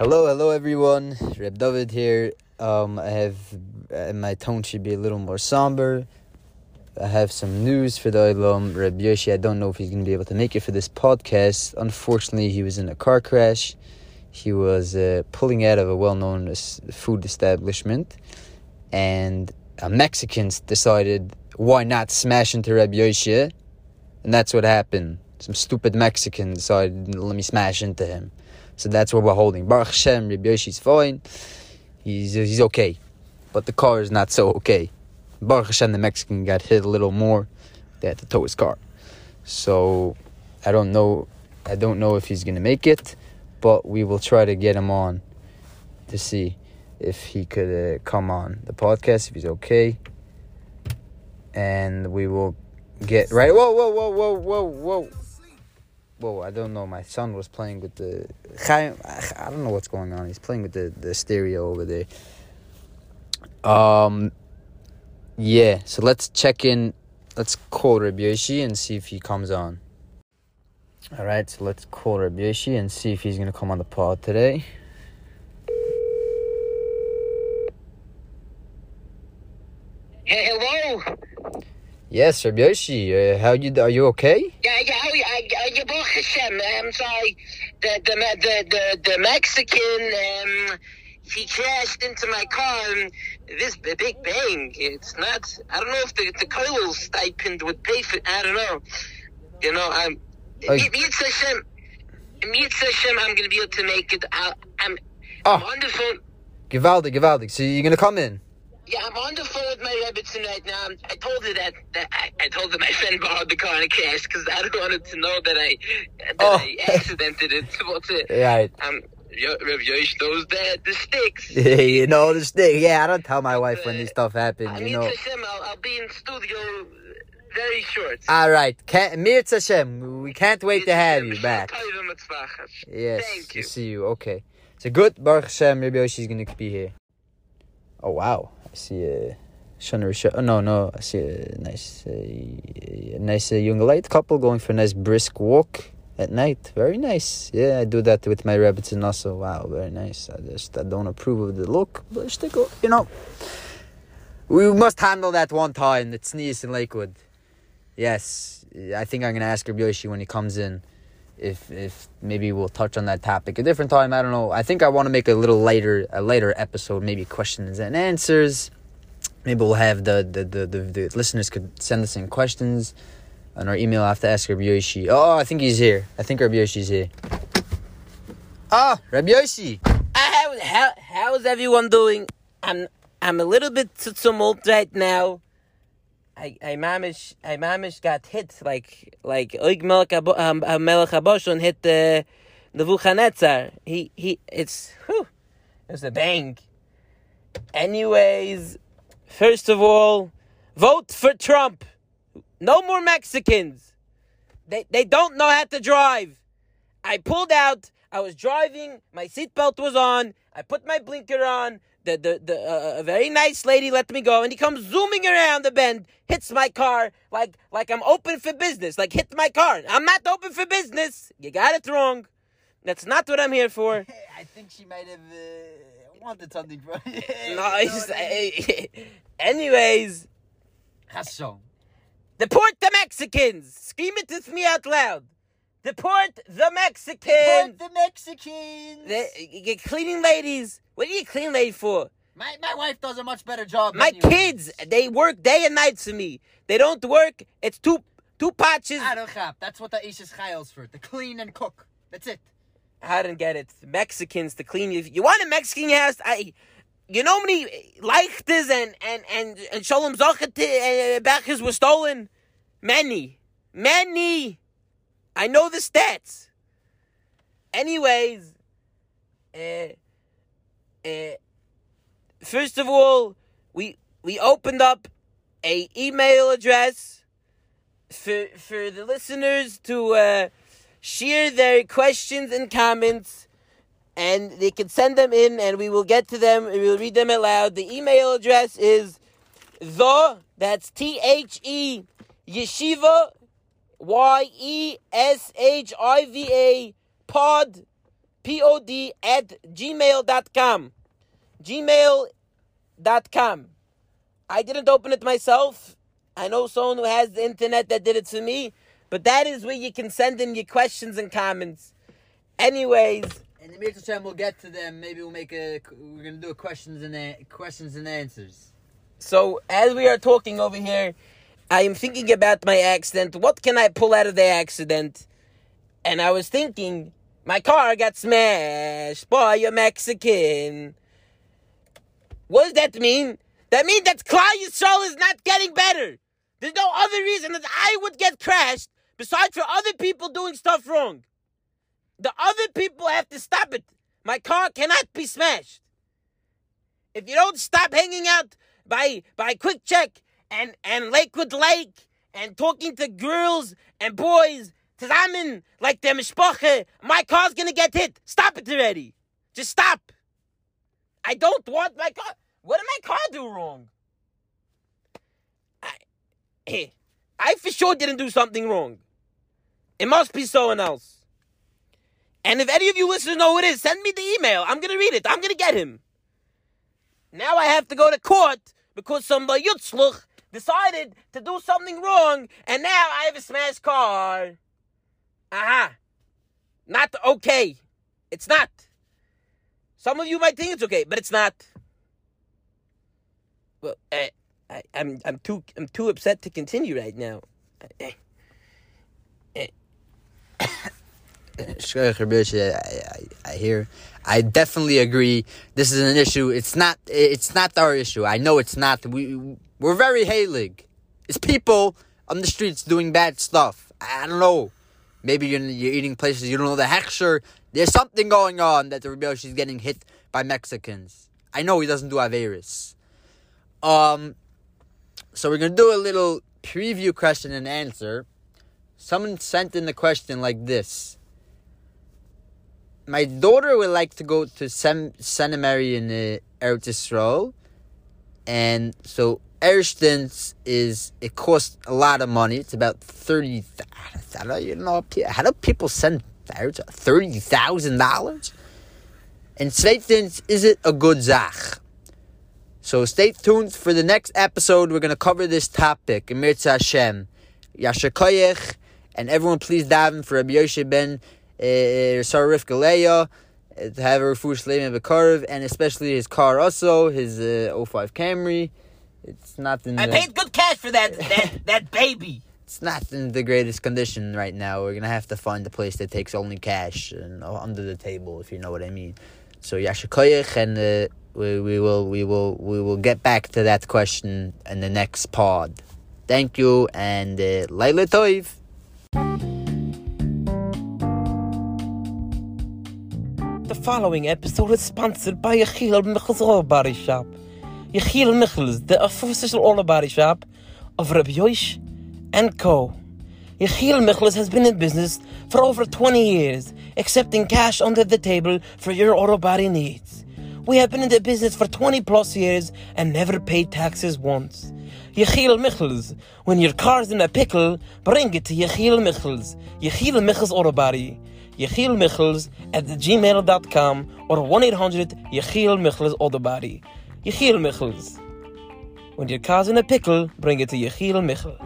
Hello, hello everyone. Reb David here. Um, I have uh, my tone should be a little more somber. I have some news for the Olam. Reb Yoshi, I don't know if he's going to be able to make it for this podcast. Unfortunately, he was in a car crash. He was uh, pulling out of a well-known food establishment, and Mexicans decided why not smash into Reb Yoshi, and that's what happened. Some stupid Mexican decided let me smash into him. So that's what we're holding. Baruch Hashem, Rabbi Yoshi's fine. He's he's okay, but the car is not so okay. Baruch Hashem, the Mexican got hit a little more. They had to tow his car. So I don't know. I don't know if he's gonna make it, but we will try to get him on to see if he could uh, come on the podcast if he's okay. And we will get right. Whoa, whoa, whoa, whoa, whoa, whoa. Whoa, I don't know. My son was playing with the. I don't know what's going on. He's playing with the, the stereo over there. Um, yeah. So let's check in. Let's call Rabbi and see if he comes on. All right. So let's call Rabbi and see if he's gonna come on the pod today. Hey, hello. Yes, Rabbi Uh, how you? Are you okay? Yeah, yeah, yeah, yeah, Baruch Hashem. I'm sorry. The the the the, the Mexican um he crashed into my car and this big bang. It's not. I don't know if the the Koilel stipend would pay for. I don't know. You know, I'm. Oh. Mitzvah Hashem. Hashem. I'm gonna be able to make it. I, I'm. Oh. I'm on the phone. Givaldi, Givaldi. So you're gonna come in? Yeah, I'm on the phone with my Rebbitzin right now. I told her that, that I, I told her my friend borrowed the car in a crash because I don't want her to know that I that Oh. I accidented it. What's it? Right. Um, Rev Yosh knows the the sticks. you know this thing. Yeah, I don't tell my wife when this stuff happens. I You mean, know. Hashem, I'll, I'll be in studio very short. All right, Mirz Hashem, we can't wait to have you back. Yes, Thank you. see you. Okay, so good. Baruch Hashem, Rabbi Yoshi's gonna be here. Oh wow, I see a Shana. Oh no, no, I see a nice, uh, a nice uh, young light couple going for a nice brisk walk at night. Very nice. Yeah, I do that with my rabbits and also. Wow, very nice. I just I don't approve of the look, but still, you know. We must handle that one time. It's sneeze in Lakewood. Yes, I think I'm gonna ask Rabbi Yoshi when he comes in if if maybe we'll touch on that topic a different time. I don't know. I think I want to make a little later a later episode, maybe questions and answers. Maybe we'll have the the, the, the, the listeners could send us in questions on our email. I have to ask Rabbi Yoshi. Oh, I think he's here. I think Rabbi Yoshi's here. Oh, Rabbi Yoshi. How, how, how's everyone doing? I'm I'm a little bit tumult right now. I I mamish I got hit like like Oig Melech um, uh, Aboshon hit the Nebuchadnezzar. He he it's whew, it was a bang. Anyways, first of all, vote for Trump. No more Mexicans. They they don't know how to drive. I pulled out. I was driving. My seatbelt was on. I put my blinker on. The the the uh, a very nice lady let me go, and he comes zooming around the bend, hits my car like like I'm open for business. Like hit my car. I'm not open for business. You got it wrong. That's not what I'm here for. I think she might have uh, wanted something from you. No, it's- anyways, Hashem. Deport the Mexicans. Scream it with me out loud. Deport the Mexicans. Deport the Mexicans. The, cleaning ladies. What are you cleaning lady for? My my wife does a much better job. My kids, they work day and night for me. They don't work. It's two two patches. I don't have. That's what the Isha's chayos for. To clean and cook. That's it. I didn't get it. Mexicans to clean you. You want a Mexican house? I. You know how many Leichtes and and and and Shalom Zachet uh, were stolen? Many, many. I know the stats. Anyways, uh, uh, first of all, we we opened up a email address for for the listeners to uh, share their questions and comments, and they can send them in, and we will get to them. and We will read them aloud. The email address is the that's T H E Yeshiva Y E S H I V A pod P O D at gmail.com. Gmail.com. I didn't open it myself. I know someone who has the internet that did it for me, but that is where you can send in your questions and comments. Anyways, And the Mirza Shem, we'll get to them. Maybe we'll make a. We're gonna do a questions and a, questions and answers. so as we are talking over here, I am thinking about my accident. What can I pull out of the accident? And I was thinking, my car got smashed by a Mexican. What does that mean? That means that Klal Yisrael is not getting better. There's no other reason that I would get crashed besides for other people doing stuff wrong. The other people have to stop it. My car cannot be smashed. If you don't stop hanging out by by Quick Check and and Lakewood Lake and talking to girls and boys zusammen like the mishpache, my car's gonna get hit. Stop it already. Just stop. I don't want my car. What did my car do wrong? I, I for sure didn't do something wrong. It must be someone else. And if any of you listeners know who it is, send me the email. I'm gonna read it. I'm gonna get him. Now I have to go to court because some Yutzluch decided to do something wrong, and now I have a smashed car. Aha. Not okay. It's not. Some of you might think it's okay, but it's not. Well, I, I, I'm, I'm too, I'm too upset to continue right now. I, I hear. I definitely agree. This is an issue. It's not. It's not our issue. I know it's not. We we're very halig. It's people on the streets doing bad stuff. I don't know. Maybe you're, you're eating places you don't know the hechsher. There's something going on that the Yossi is getting hit by Mexicans. I know he doesn't do Averis. Um, so we're gonna do a little preview question and answer. Someone sent in the question like this. My daughter would like to go to sem- seminary in uh, Eretz Yisrael, and so Erstens is it costs a lot of money. It's about thirty. You know how do people send thirty thousand dollars? And zweitens, is it a good zach? So stay tuned for the next episode. We're gonna cover this topic. Emir Hashem, Yasher Koyach, and everyone please daven for Rabbi Yoshe ben uh, Sarah Rivka Leah uh, to have a refuah shleim Bekarov, and especially his car also, his uh, 05 Camry. It's not in I the, paid good cash for that, that, that baby. it's not in the greatest condition right now. We're gonna have to find a place that takes only cash and uh, under the table, if you know what I mean. So Yasher and uh, we, we will we will we will get back to that question in the next pod. Thank you and uh, Laila Toiv. Following episode is sponsored by Yechiel Michels Oil Body Shop. Yechiel Michels, the official oil body shop of Rabbi Yoish and Co. Yechiel Michels has been in business for over 20 years, accepting cash under the table for your auto body needs. We have been in the business for 20 plus years and never paid taxes once. Yechiel Michels, when your car's in a pickle, bring it to Yechiel Michels. Yechiel Michels Body. Yechiel Michels at gmail.com or 1 800 Yechiel Michels Body. Yechiel Michels. When your car's in a pickle, bring it to Yechiel Michel.